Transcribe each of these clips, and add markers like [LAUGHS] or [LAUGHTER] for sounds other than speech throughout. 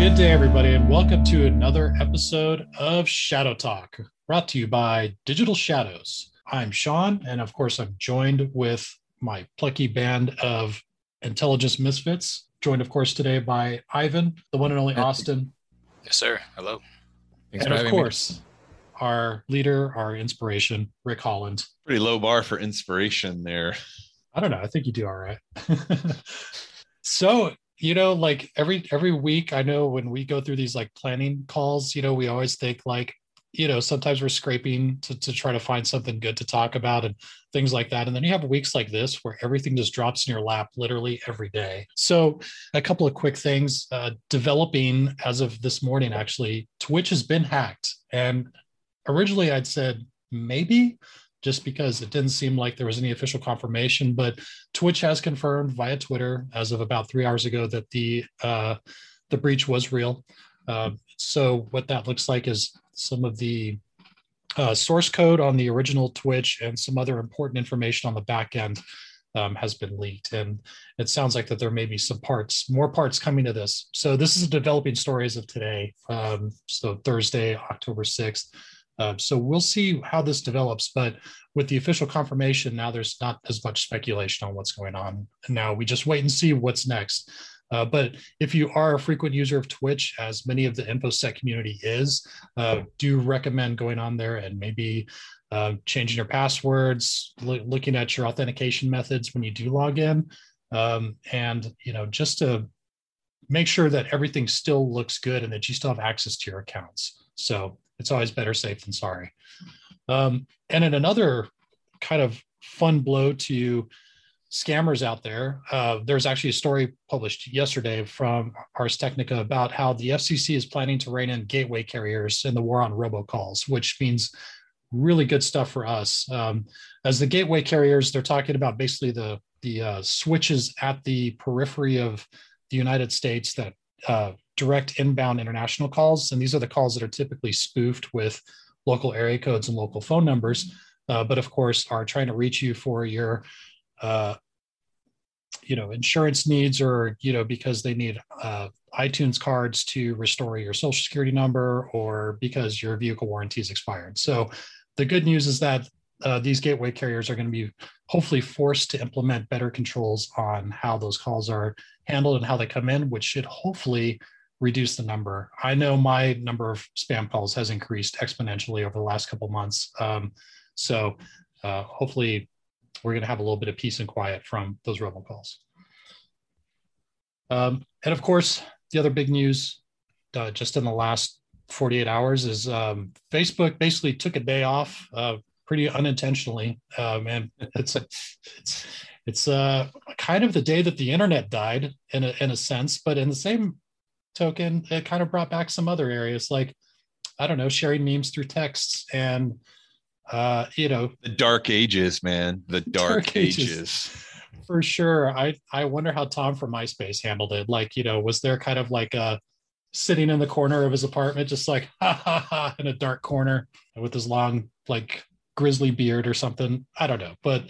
Good day, everybody, and welcome to another episode of Shadow Talk, brought to you by Digital Shadows. I'm Sean, and of course, I'm joined with my plucky band of intelligence misfits, joined, of course, today by Ivan, the one and only Austin. Yes, sir. Hello. Thanks and of course, me. our leader, our inspiration, Rick Holland. Pretty low bar for inspiration there. I don't know. I think you do all right. [LAUGHS] so, you know, like every every week, I know when we go through these like planning calls, you know, we always think like, you know, sometimes we're scraping to, to try to find something good to talk about and things like that. And then you have weeks like this where everything just drops in your lap literally every day. So, a couple of quick things uh, developing as of this morning, actually, Twitch has been hacked. And originally I'd said maybe just because it didn't seem like there was any official confirmation, but Twitch has confirmed via Twitter as of about three hours ago that the uh, the breach was real. Uh, so what that looks like is some of the uh, source code on the original Twitch and some other important information on the back end um, has been leaked. And it sounds like that there may be some parts, more parts coming to this. So this is a developing story as of today. Um, so Thursday, October 6th. Uh, so we'll see how this develops. But with the official confirmation, now there's not as much speculation on what's going on. Now we just wait and see what's next. Uh, but if you are a frequent user of Twitch, as many of the InfoSec community is, uh, do recommend going on there and maybe uh, changing your passwords, lo- looking at your authentication methods when you do log in, um, and you know just to make sure that everything still looks good and that you still have access to your accounts. So it's always better safe than sorry. Um, and in another kind of fun blow to scammers out there. Uh, there's actually a story published yesterday from Ars Technica about how the FCC is planning to rein in gateway carriers in the war on robocalls, which means really good stuff for us. Um, as the gateway carriers, they're talking about basically the the uh, switches at the periphery of the United States that uh, direct inbound international calls, and these are the calls that are typically spoofed with local area codes and local phone numbers. Uh, but of course, are trying to reach you for your uh, you know insurance needs or you know because they need uh, itunes cards to restore your social security number or because your vehicle warranty is expired so the good news is that uh, these gateway carriers are going to be hopefully forced to implement better controls on how those calls are handled and how they come in which should hopefully reduce the number i know my number of spam calls has increased exponentially over the last couple months um, so uh, hopefully we're going to have a little bit of peace and quiet from those robocalls. Um, and of course, the other big news uh, just in the last 48 hours is um, Facebook basically took a day off uh, pretty unintentionally. Um, and [LAUGHS] it's, it's, it's uh, kind of the day that the internet died in a, in a sense, but in the same token, it kind of brought back some other areas like, I don't know, sharing memes through texts and uh, you know, the dark ages, man, the [LAUGHS] dark, dark ages. ages. [LAUGHS] For sure. I I wonder how Tom from MySpace handled it. Like, you know, was there kind of like a sitting in the corner of his apartment, just like [LAUGHS] ha ha ha in a dark corner with his long like grizzly beard or something? I don't know, but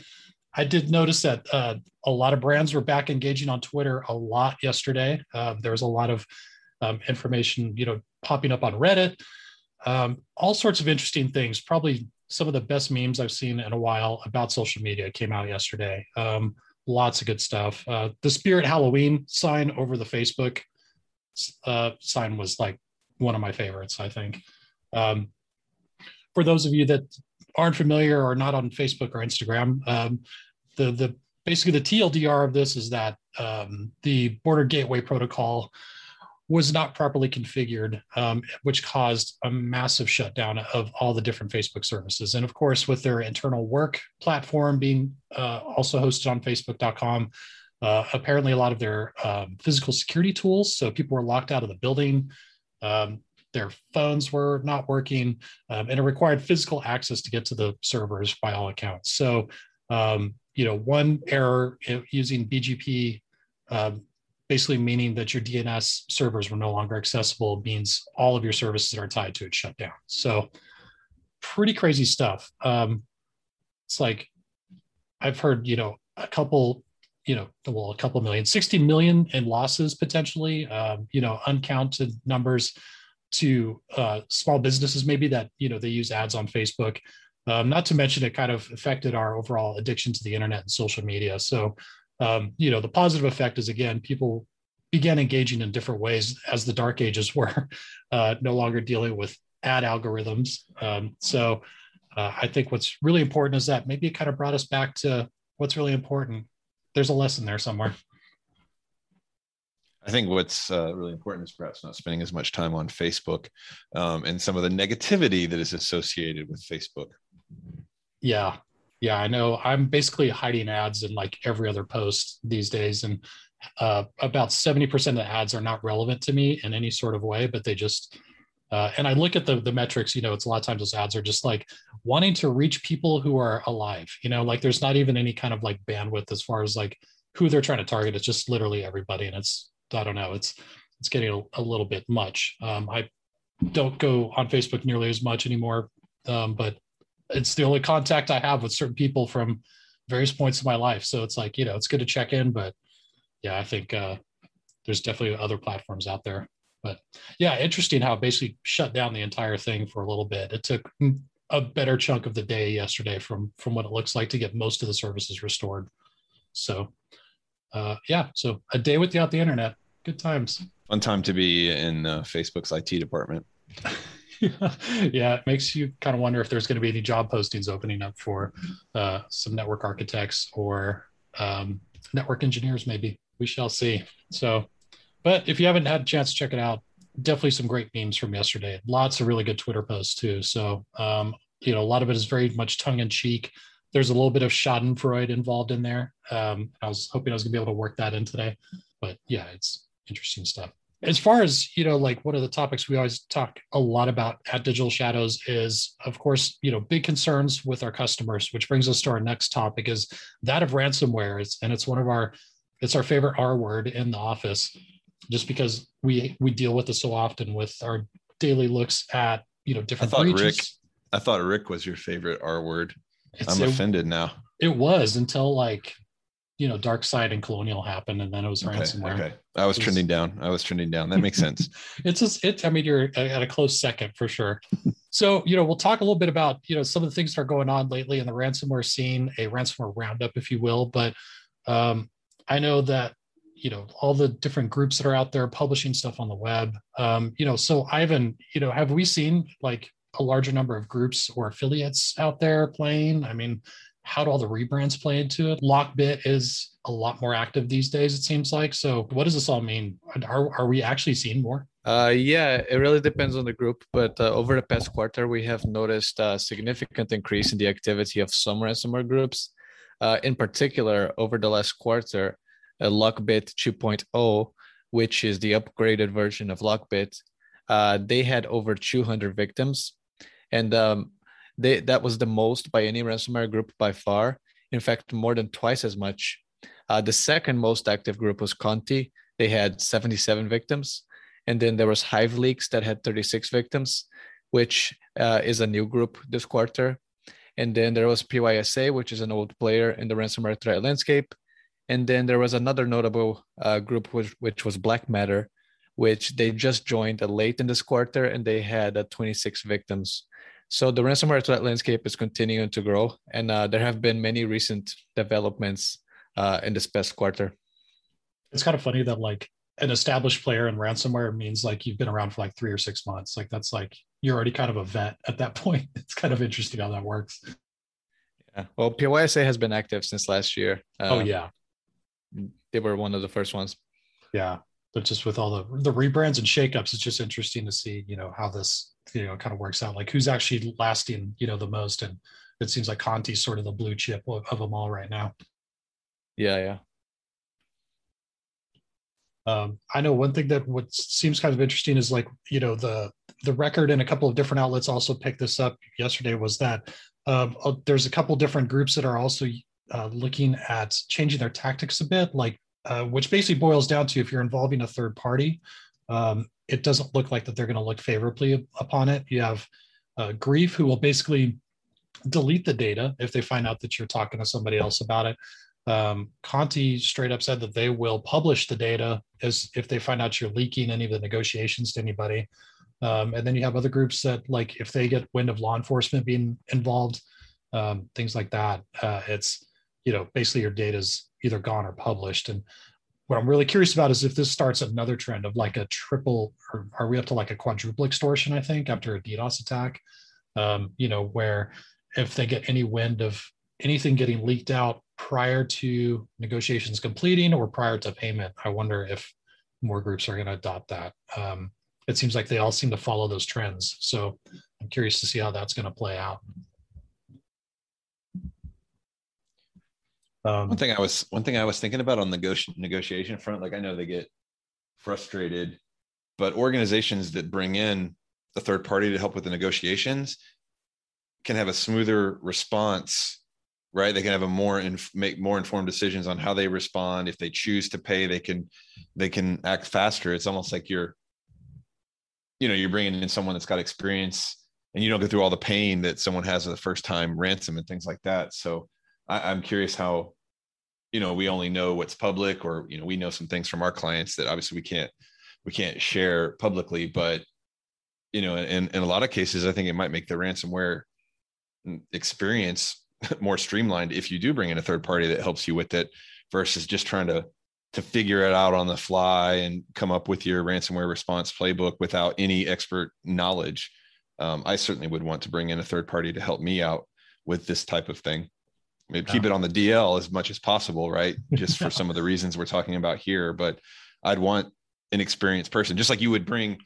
I did notice that uh, a lot of brands were back engaging on Twitter a lot yesterday. Um, there was a lot of um, information, you know, popping up on Reddit. Um, all sorts of interesting things. Probably some of the best memes I've seen in a while about social media came out yesterday. Um, lots of good stuff. Uh, the Spirit Halloween sign over the Facebook uh, sign was like one of my favorites, I think. Um, for those of you that aren't familiar or not on Facebook or Instagram, um, the the basically the TLDR of this is that um, the Border Gateway Protocol was not properly configured, um, which caused a massive shutdown of all the different Facebook services. And of course, with their internal work platform being uh, also hosted on Facebook.com, uh, apparently a lot of their um, physical security tools, so people were locked out of the building. Um, their phones were not working, um, and it required physical access to get to the servers by all accounts. So, um, you know, one error using BGP um, basically meaning that your DNS servers were no longer accessible means all of your services that are tied to it shut down. So pretty crazy stuff. Um, it's like I've heard, you know, a couple you know, well, a couple million, 60 million in losses potentially, um, you know, uncounted numbers to uh, small businesses maybe that, you know, they use ads on Facebook. Um, not to mention it kind of affected our overall addiction to the internet and social media. So, um, you know, the positive effect is again, people began engaging in different ways as the dark ages [LAUGHS] were uh, no longer dealing with ad algorithms. Um, so uh, I think what's really important is that maybe it kind of brought us back to what's really important. There's a lesson there somewhere. I think what's uh, really important is perhaps not spending as much time on Facebook um, and some of the negativity that is associated with Facebook. Yeah. Yeah. I know. I'm basically hiding ads in like every other post these days. And uh, about 70% of the ads are not relevant to me in any sort of way, but they just, uh, and I look at the the metrics. You know, it's a lot of times those ads are just like wanting to reach people who are alive. You know, like there's not even any kind of like bandwidth as far as like who they're trying to target. It's just literally everybody, and it's I don't know. It's it's getting a, a little bit much. Um, I don't go on Facebook nearly as much anymore, um, but it's the only contact I have with certain people from various points of my life. So it's like you know, it's good to check in, but yeah, I think uh, there's definitely other platforms out there. But yeah, interesting how it basically shut down the entire thing for a little bit. It took a better chunk of the day yesterday from from what it looks like to get most of the services restored. So uh, yeah, so a day without the internet, good times. Fun time to be in uh, Facebook's IT department. [LAUGHS] yeah, it makes you kind of wonder if there's going to be any job postings opening up for uh, some network architects or um, network engineers. Maybe we shall see. So but if you haven't had a chance to check it out, definitely some great memes from yesterday. Lots of really good Twitter posts too. So um, you know, a lot of it is very much tongue in cheek. There's a little bit of Schadenfreude involved in there. Um, I was hoping I was gonna be able to work that in today, but yeah, it's interesting stuff. As far as you know, like one of the topics we always talk a lot about at Digital Shadows is, of course, you know, big concerns with our customers, which brings us to our next topic is that of ransomware. It's, and it's one of our, it's our favorite R word in the office just because we we deal with it so often with our daily looks at you know different I thought breaches. Rick, I thought Rick was your favorite R word. It's, I'm it, offended now. It was until like you know dark side and Colonial happened, and then it was okay, ransomware. Okay, I was, was trending down. I was trending down. That makes [LAUGHS] sense. it's just it. I mean, you're at a close second for sure. [LAUGHS] so you know, we'll talk a little bit about you know some of the things that are going on lately in the ransomware scene, a ransomware roundup, if you will. But um, I know that you know all the different groups that are out there publishing stuff on the web um, you know so ivan you know have we seen like a larger number of groups or affiliates out there playing i mean how do all the rebrands play into it? Lockbit is a lot more active these days it seems like. So what does this all mean? Are, are we actually seeing more? Uh, yeah, it really depends on the group, but uh, over the past quarter, we have noticed a significant increase in the activity of some ransomware groups. Uh, in particular, over the last quarter, uh, Lockbit 2.0, which is the upgraded version of Lockbit, uh, they had over 200 victims, and um, they that was the most by any ransomware group by far. In fact, more than twice as much. Uh, the second most active group was Conti. They had 77 victims, and then there was Hive Leaks that had 36 victims, which uh, is a new group this quarter. And then there was PYSA, which is an old player in the ransomware threat landscape. And then there was another notable uh, group, which, which was Black Matter, which they just joined late in this quarter and they had uh, 26 victims. So the ransomware threat landscape is continuing to grow, and uh, there have been many recent developments uh, in this past quarter. It's kind of funny that like an established player in ransomware means like you've been around for like three or six months. Like that's like you're already kind of a vet at that [LAUGHS] point. It's kind of interesting how that works. Yeah. Well, PYSA has been active since last year. Uh, oh yeah they were one of the first ones. Yeah, but just with all the the rebrands and shakeups, it's just interesting to see you know how this you know kind of works out. Like who's actually lasting you know the most, and it seems like Conti's sort of the blue chip of, of them all right now. Yeah, yeah. Um, I know one thing that what seems kind of interesting is like you know the the record and a couple of different outlets also picked this up yesterday was that um, there's a couple different groups that are also uh, looking at changing their tactics a bit, like uh, which basically boils down to if you're involving a third party, um, it doesn't look like that they're going to look favorably upon it. You have uh, Grief, who will basically delete the data if they find out that you're talking to somebody else about it. Um, Conti straight up said that they will publish the data as if they find out you're leaking any of the negotiations to anybody. Um, and then you have other groups that, like, if they get wind of law enforcement being involved, um, things like that, uh, it's you know basically your data is either gone or published. And what I'm really curious about is if this starts another trend of like a triple, or are we up to like a quadruple extortion? I think after a DDoS attack, um, you know, where if they get any wind of anything getting leaked out prior to negotiations completing or prior to payment, I wonder if more groups are going to adopt that. Um, it seems like they all seem to follow those trends. So I'm curious to see how that's going to play out. Um, one thing I was one thing I was thinking about on the negoti- negotiation front, like I know they get frustrated, but organizations that bring in a third party to help with the negotiations can have a smoother response right? They can have a more inf- make more informed decisions on how they respond. If they choose to pay they can they can act faster. It's almost like you're you know you're bringing in someone that's got experience and you don't go through all the pain that someone has the first time ransom and things like that. So I, i'm curious how you know we only know what's public or you know we know some things from our clients that obviously we can't we can't share publicly but you know in, in a lot of cases i think it might make the ransomware experience [LAUGHS] more streamlined if you do bring in a third party that helps you with it versus just trying to to figure it out on the fly and come up with your ransomware response playbook without any expert knowledge. Um, i certainly would want to bring in a third party to help me out with this type of thing Maybe keep it on the dl as much as possible right just for some of the reasons we're talking about here but i'd want an experienced person just like you would bring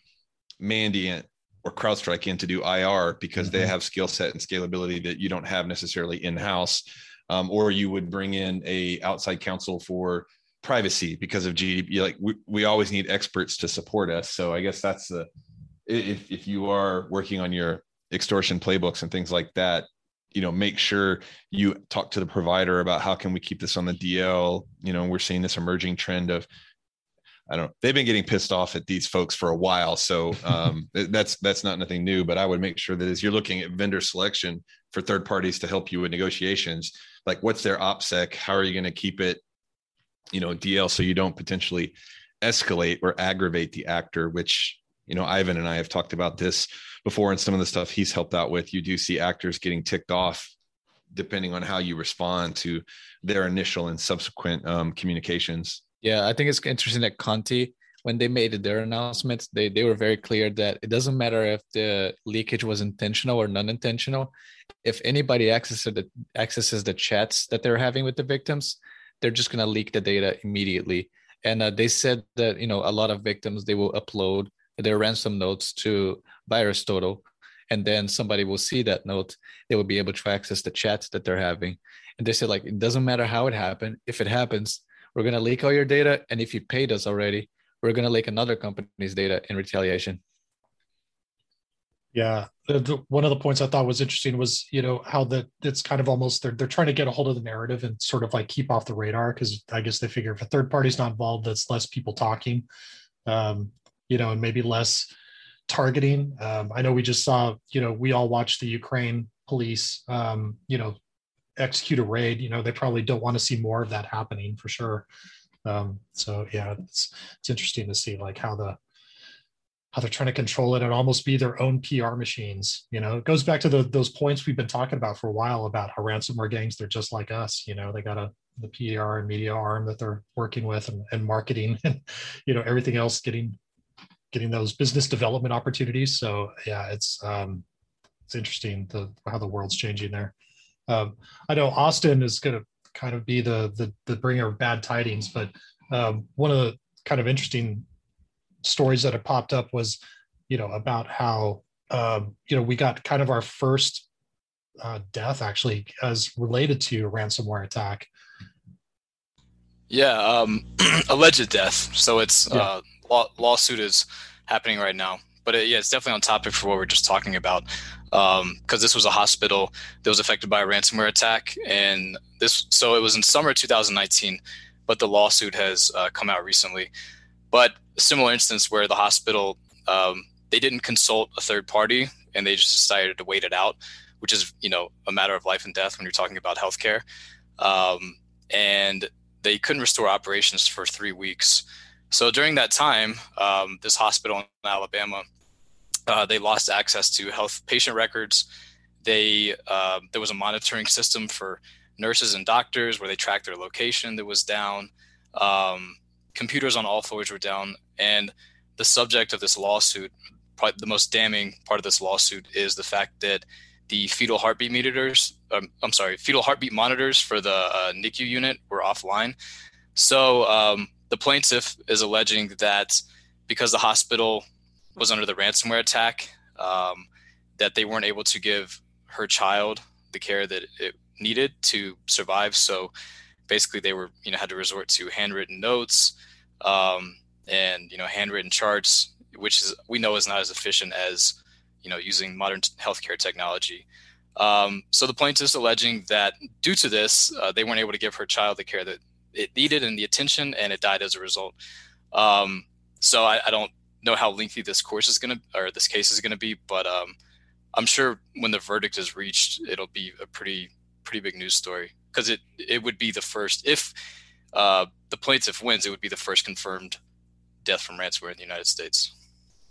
mandiant or CrowdStrike in to do IR because mm-hmm. they have skill set and scalability that you don't have necessarily in house, um, or you would bring in a outside counsel for privacy because of GDPR. Like we, we always need experts to support us. So I guess that's the if if you are working on your extortion playbooks and things like that, you know, make sure you talk to the provider about how can we keep this on the DL. You know, we're seeing this emerging trend of I don't. They've been getting pissed off at these folks for a while, so [LAUGHS] um, that's that's not nothing new. But I would make sure that as you're looking at vendor selection for third parties to help you with negotiations, like what's their opsec? How are you going to keep it, you know, DL so you don't potentially escalate or aggravate the actor? Which you know, Ivan and I have talked about this before, and some of the stuff he's helped out with. You do see actors getting ticked off depending on how you respond to their initial and subsequent um, communications. Yeah, I think it's interesting that Conti, when they made their announcements, they, they were very clear that it doesn't matter if the leakage was intentional or non-intentional. If anybody accesses the accesses the chats that they're having with the victims, they're just gonna leak the data immediately. And uh, they said that you know a lot of victims they will upload their ransom notes to VirusTotal, and then somebody will see that note. They will be able to access the chats that they're having. And they said like it doesn't matter how it happened. If it happens, we're going to leak all your data. And if you paid us already, we're going to leak another company's data in retaliation. Yeah. One of the points I thought was interesting was, you know, how that it's kind of almost they're, they're trying to get a hold of the narrative and sort of like keep off the radar because I guess they figure if a third party's not involved, that's less people talking, um, you know, and maybe less targeting. Um, I know we just saw, you know, we all watched the Ukraine police, um, you know, execute a raid, you know, they probably don't want to see more of that happening for sure. Um, so yeah, it's it's interesting to see like how the how they're trying to control it and almost be their own PR machines. You know, it goes back to the, those points we've been talking about for a while about how ransomware gangs they're just like us. You know, they got a the PR and media arm that they're working with and, and marketing [LAUGHS] and you know everything else getting getting those business development opportunities. So yeah, it's um, it's interesting the how the world's changing there. Um, I know Austin is going to kind of be the, the, the bringer of bad tidings, but um, one of the kind of interesting stories that have popped up was, you know, about how um, you know we got kind of our first uh, death actually as related to a ransomware attack. Yeah, um, [CLEARS THROAT] alleged death. So it's yeah. uh, law- lawsuit is happening right now but it, yeah, it's definitely on topic for what we're just talking about. Because um, this was a hospital that was affected by a ransomware attack, and this so it was in summer 2019, but the lawsuit has uh, come out recently. But a similar instance where the hospital um, they didn't consult a third party and they just decided to wait it out, which is you know a matter of life and death when you're talking about healthcare. Um, and they couldn't restore operations for three weeks. So during that time, um, this hospital in Alabama, uh, they lost access to health patient records. They uh, there was a monitoring system for nurses and doctors where they tracked their location that was down. Um, computers on all floors were down, and the subject of this lawsuit, probably the most damning part of this lawsuit, is the fact that the fetal heartbeat monitors, um, I'm sorry, fetal heartbeat monitors for the uh, NICU unit were offline. So um, the plaintiff is alleging that because the hospital was under the ransomware attack, um, that they weren't able to give her child the care that it needed to survive. So basically, they were, you know, had to resort to handwritten notes um, and you know handwritten charts, which is we know is not as efficient as you know using modern healthcare technology. Um, so the plaintiff's alleging that due to this, uh, they weren't able to give her child the care that it needed and the attention, and it died as a result. Um, so I, I, don't know how lengthy this course is going to or this case is going to be, but um, I'm sure when the verdict is reached, it'll be a pretty pretty big news story because it it would be the first if uh, the plaintiff wins, it would be the first confirmed death from ransomware in the United States.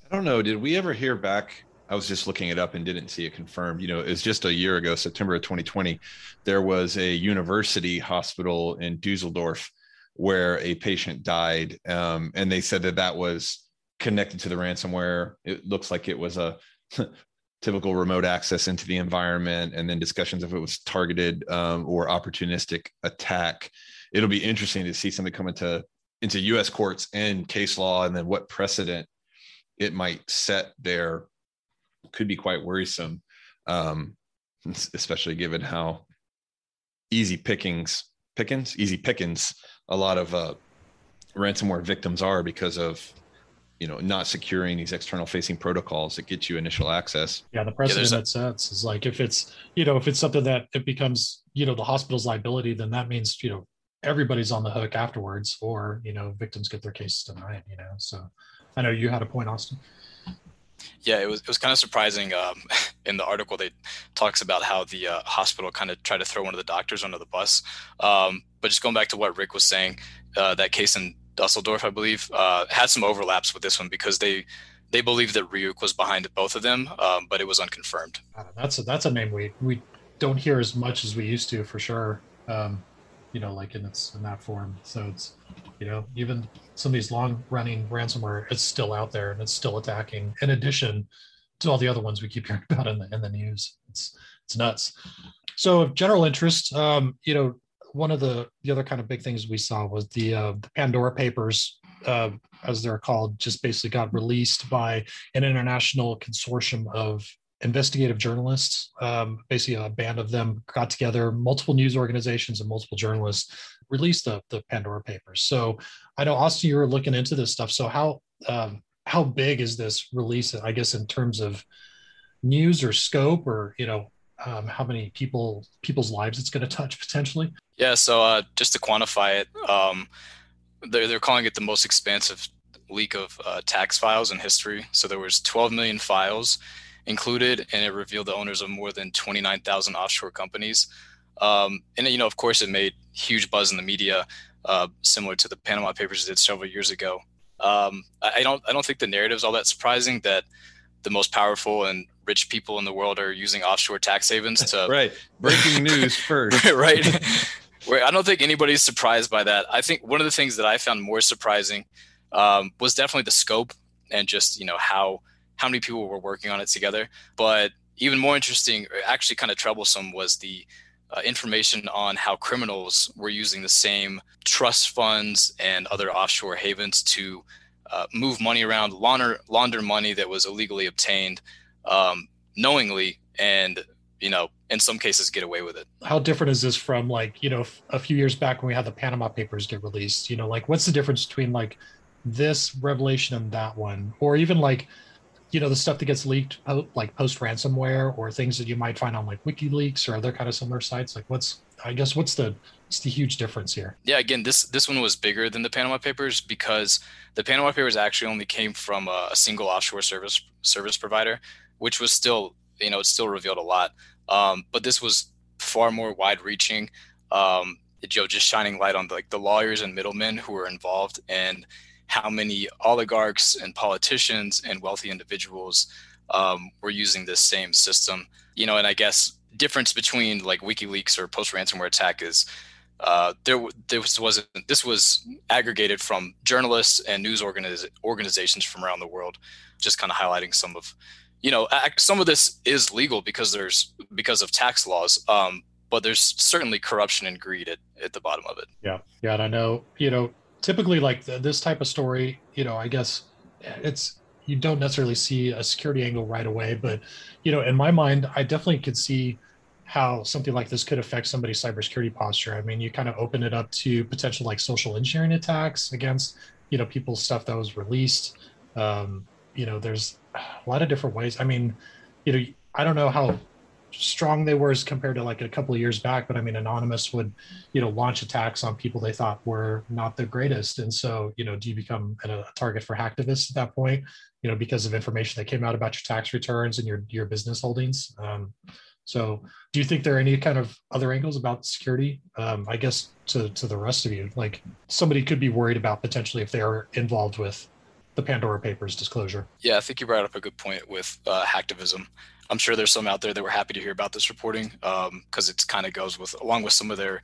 I don't know. Did we ever hear back? I was just looking it up and didn't see it confirmed. You know, it was just a year ago, September of 2020. There was a university hospital in Dusseldorf where a patient died, um, and they said that that was connected to the ransomware. It looks like it was a [LAUGHS] typical remote access into the environment, and then discussions if it was targeted um, or opportunistic attack. It'll be interesting to see something come into into U.S. courts and case law, and then what precedent it might set there could be quite worrisome, um, [LAUGHS] especially given how easy pickings, pickings, easy pickings, a lot of uh, ransomware victims are because of you know not securing these external facing protocols that get you initial access. Yeah the precedent yeah, that sets is like if it's you know if it's something that it becomes you know the hospital's liability then that means you know everybody's on the hook afterwards or you know victims get their cases denied you know? So i know you had a point austin yeah it was, it was kind of surprising um, [LAUGHS] in the article they talks about how the uh, hospital kind of tried to throw one of the doctors under the bus. Um, but just going back to what rick was saying uh, that case in dusseldorf i believe uh, had some overlaps with this one because they they believe that ryuk was behind both of them um, but it was unconfirmed. That's a, that's a name we we don't hear as much as we used to for sure. Um, you know, like in its in that form. So it's, you know, even some of these long running ransomware, it's still out there and it's still attacking. In addition to all the other ones we keep [LAUGHS] hearing about in the in the news, it's it's nuts. So of general interest, um, you know, one of the the other kind of big things we saw was the, uh, the Pandora Papers, uh, as they're called, just basically got released by an international consortium of investigative journalists. Um, basically, a band of them got together, multiple news organizations and multiple journalists released the, the Pandora Papers. So I know Austin, you were looking into this stuff. So how um, how big is this release? I guess in terms of news or scope, or you know, um, how many people people's lives it's going to touch potentially? Yeah. So uh, just to quantify it, um, they're they're calling it the most expansive leak of uh, tax files in history. So there was 12 million files included, and it revealed the owners of more than 29,000 offshore companies. Um, and you know, of course, it made huge buzz in the media, uh, similar to the Panama Papers did several years ago. Um, I don't, I don't think the narrative is all that surprising that the most powerful and rich people in the world are using offshore tax havens to. [LAUGHS] right. Breaking [LAUGHS] news first. [LAUGHS] right. Where I don't think anybody's surprised by that. I think one of the things that I found more surprising um, was definitely the scope and just you know how how many people were working on it together. But even more interesting, actually kind of troublesome, was the uh, information on how criminals were using the same trust funds and other offshore havens to uh, move money around, launder, launder money that was illegally obtained um, knowingly, and you know, in some cases, get away with it. How different is this from like you know a few years back when we had the Panama Papers get released? You know, like what's the difference between like this revelation and that one, or even like you know the stuff that gets leaked like post ransomware or things that you might find on like wikileaks or other kind of similar sites like what's i guess what's the what's the huge difference here? Yeah again this this one was bigger than the panama papers because the panama papers actually only came from a, a single offshore service service provider which was still you know it still revealed a lot. Um, but this was far more wide reaching um, Joe just shining light on the, like the lawyers and middlemen who were involved and how many oligarchs and politicians and wealthy individuals um, were using this same system. You know, and I guess difference between like WikiLeaks or post ransomware attack is uh, there this wasn't this was aggregated from journalists and news organiz- organizations from around the world, just kind of highlighting some of you know some of this is legal because there's because of tax laws um, but there's certainly corruption and greed at, at the bottom of it yeah yeah and i know you know typically like the, this type of story you know i guess it's you don't necessarily see a security angle right away but you know in my mind i definitely could see how something like this could affect somebody's cybersecurity posture. I mean you kind of open it up to potential like social engineering attacks against you know people's stuff that was released. Um, you know there's a lot of different ways. I mean you know i don't know how strong they were as compared to like a couple of years back but i mean anonymous would you know launch attacks on people they thought were not the greatest. And so you know do you become a target for hacktivists at that point you know because of information that came out about your tax returns and your your business holdings? Um, so do you think there are any kind of other angles about security? Um, i guess to to the rest of you like somebody could be worried about potentially if they're involved with the pandora papers disclosure. Yeah i think you brought up a good point with uh, hacktivism I'm sure there's some out there that were happy to hear about this reporting because um, it kind of goes with along with some of their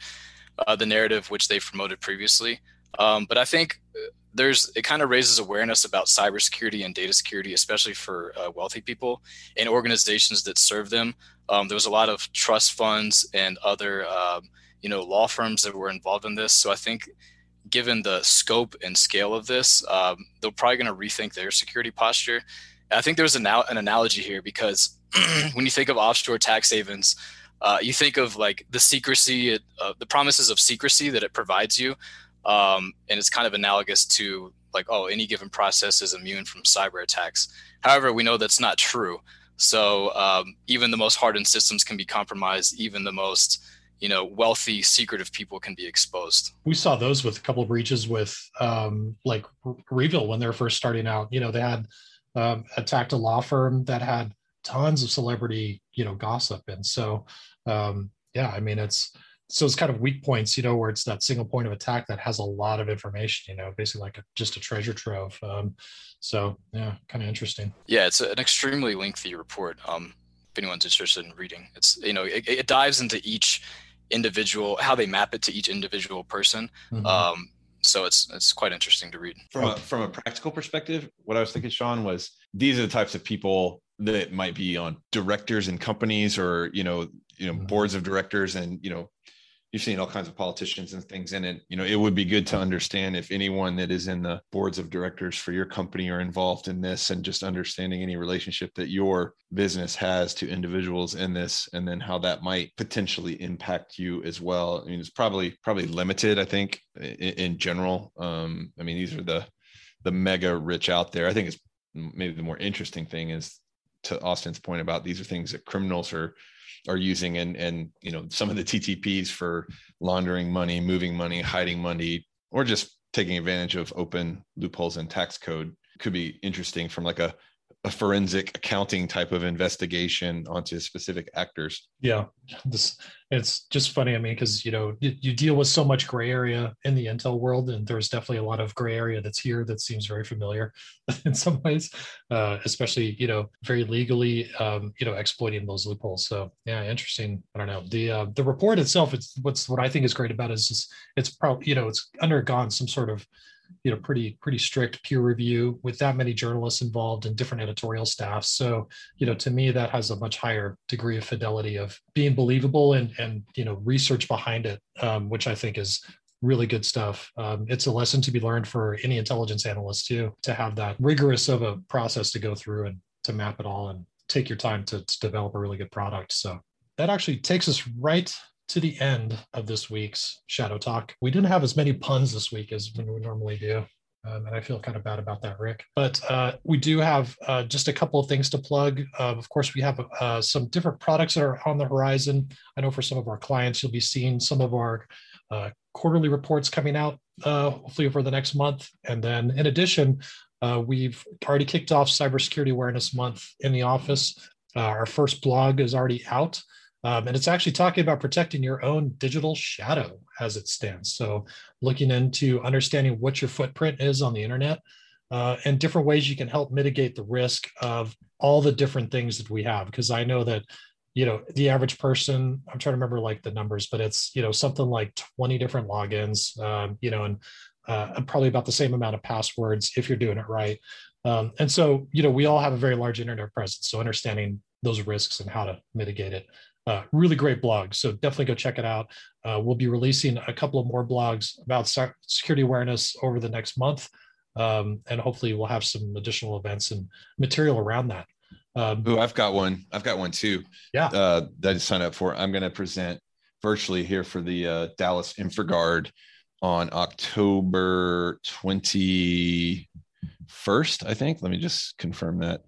uh, the narrative which they've promoted previously. Um, but I think uh, there's it kind of raises awareness about cybersecurity and data security, especially for uh, wealthy people and organizations that serve them. Um, there was a lot of trust funds and other um, you know law firms that were involved in this. So I think given the scope and scale of this, um, they're probably going to rethink their security posture. I think there's an, an analogy here because [CLEARS THROAT] when you think of offshore tax havens, uh, you think of like the secrecy, it, uh, the promises of secrecy that it provides you, um, and it's kind of analogous to like, oh, any given process is immune from cyber attacks. However, we know that's not true. So um, even the most hardened systems can be compromised. Even the most you know wealthy secretive people can be exposed we saw those with a couple breaches with um like REvil when they were first starting out you know they had um, attacked a law firm that had tons of celebrity, you know, gossip. And so, um, yeah, I mean, it's so it's kind of weak points, you know, where it's that single point of attack that has a lot of information, you know, basically like a, just a treasure trove. Um, so yeah, kind of interesting. Yeah, it's an extremely lengthy report. Um, if anyone's interested in reading, it's you know, it, it dives into each individual, how they map it to each individual person. Mm-hmm. Um, so it's it's quite interesting to read. From a from a practical perspective, what I was thinking, Sean, was these are the types of people that might be on directors and companies or you know you know mm-hmm. boards of directors and you know you've seen all kinds of politicians and things in it. You know it would be good to understand if anyone that is in the boards of directors for your company are involved in this and just understanding any relationship that your business has to individuals in this and then how that might potentially impact you as well. I mean it's probably probably limited i think in, in general. Um i mean these are the the mega rich out there. I think it's maybe the more interesting thing is to Austin's point about these are things that criminals are are using and and you know some of the TTPs for laundering money, moving money, hiding money, or just taking advantage of open loopholes in tax code could be interesting from like a a forensic accounting type of investigation onto specific actors. Yeah, this it's just funny. I mean, because you know you, you, deal with so much gray area in the intel world, and there's definitely a lot of gray area that's here that seems very familiar [LAUGHS] in some ways, uh, especially you know very legally um, you know exploiting those loopholes. So yeah, interesting. I don't know the uh, the report itself. It's what's what I think is great about it is just, it's probably you know it's undergone some sort of you know pretty pretty strict peer review with that many journalists involved and different editorial staffs so you know to me that has a much higher degree of fidelity of being believable and and you know research behind it um, which i think is really good stuff. Um, it's a lesson to be learned for any intelligence analyst too to have that rigorous of a process to go through and to map it all and take your time to, to develop a really good product. So that actually takes us right to the end of this week's Shadow Talk. We didn't have as many puns this week as we normally do. Um, and I feel kind of bad about that, Rick. But uh, we do have uh, just a couple of things to plug. Uh, of course, we have uh, some different products that are on the horizon. I know for some of our clients, you'll be seeing some of our uh, quarterly reports coming out uh, hopefully over the next month. And then, in addition, we've already kicked off Cybersecurity Awareness Month in the office. our first blog is already out. Um, and it's actually talking about protecting your own digital shadow as it stands. So, looking into understanding what your footprint is on the internet uh, and different ways you can help mitigate the risk of all the different things that we have. Because I know that, you know, the average person, I'm trying to remember like the numbers, but it's, you know, something like 20 different logins, um, you know, and uh, probably about the same amount of passwords if you're doing it right. Um, and so, you know, we all have a very large internet presence. So, understanding those risks and how to mitigate it uh, really great blog. So definitely go check it out. Uh, we'll be releasing a couple of more blogs about security awareness over the next month. Um, and hopefully we'll have some additional events and material around that. Um, oh, I've got one. I've got one too. Yeah. Uh, that I signed up for. I'm going to present virtually here for the uh, Dallas InfraGard on October 21st, I think. Let me just confirm that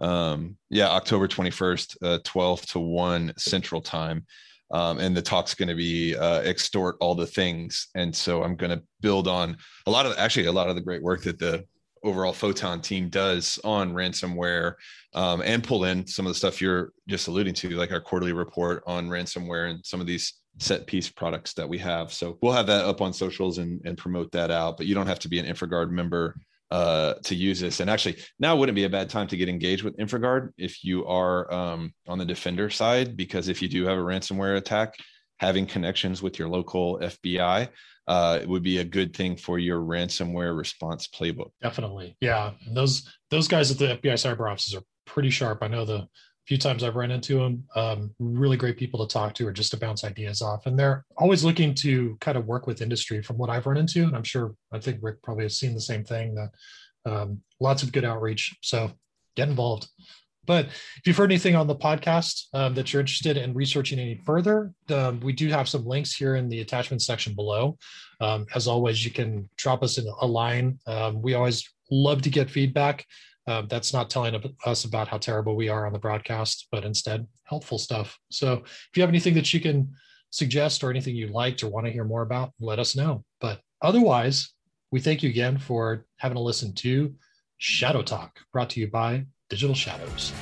um yeah october 21st uh 12 to 1 central time. Um, and the talk's going to be uh, extort all the things. And so i'm going to build on a lot of actually a lot of the great work that the overall photon team does on ransomware um, and pull in some of the stuff you're just alluding to like our quarterly report on ransomware and some of these set piece products that we have. So we'll have that up on socials and, and promote that out but you don't have to be an infragard member uh, to use this. And actually, now wouldn't be a bad time to get engaged with InfraGard if you are um, on the defender side, because if you do have a ransomware attack, having connections with your local FBI uh, would be a good thing for your ransomware response playbook. Definitely, yeah. And those those guys at the FBI cyber offices are pretty sharp. I know the few times I've run into them, um, really great people to talk to or just to bounce ideas off. And they're always looking to kind of work with industry from what I've run into. And I'm sure, I think Rick probably has seen the same thing that um, lots of good outreach. So get involved. But if you've heard anything on the podcast um, that you're interested in researching any further, um, we do have some links here in the attachment section below. Um, as always, you can drop us in a line. Um, we always love to get feedback. Uh, that's not telling us about how terrible we are on the broadcast, but instead helpful stuff. So if you have anything that you can suggest or anything you liked or want to hear more about, let us know. But otherwise, we thank you again for having a listen to Shadow Talk, brought to you by Digital Shadows.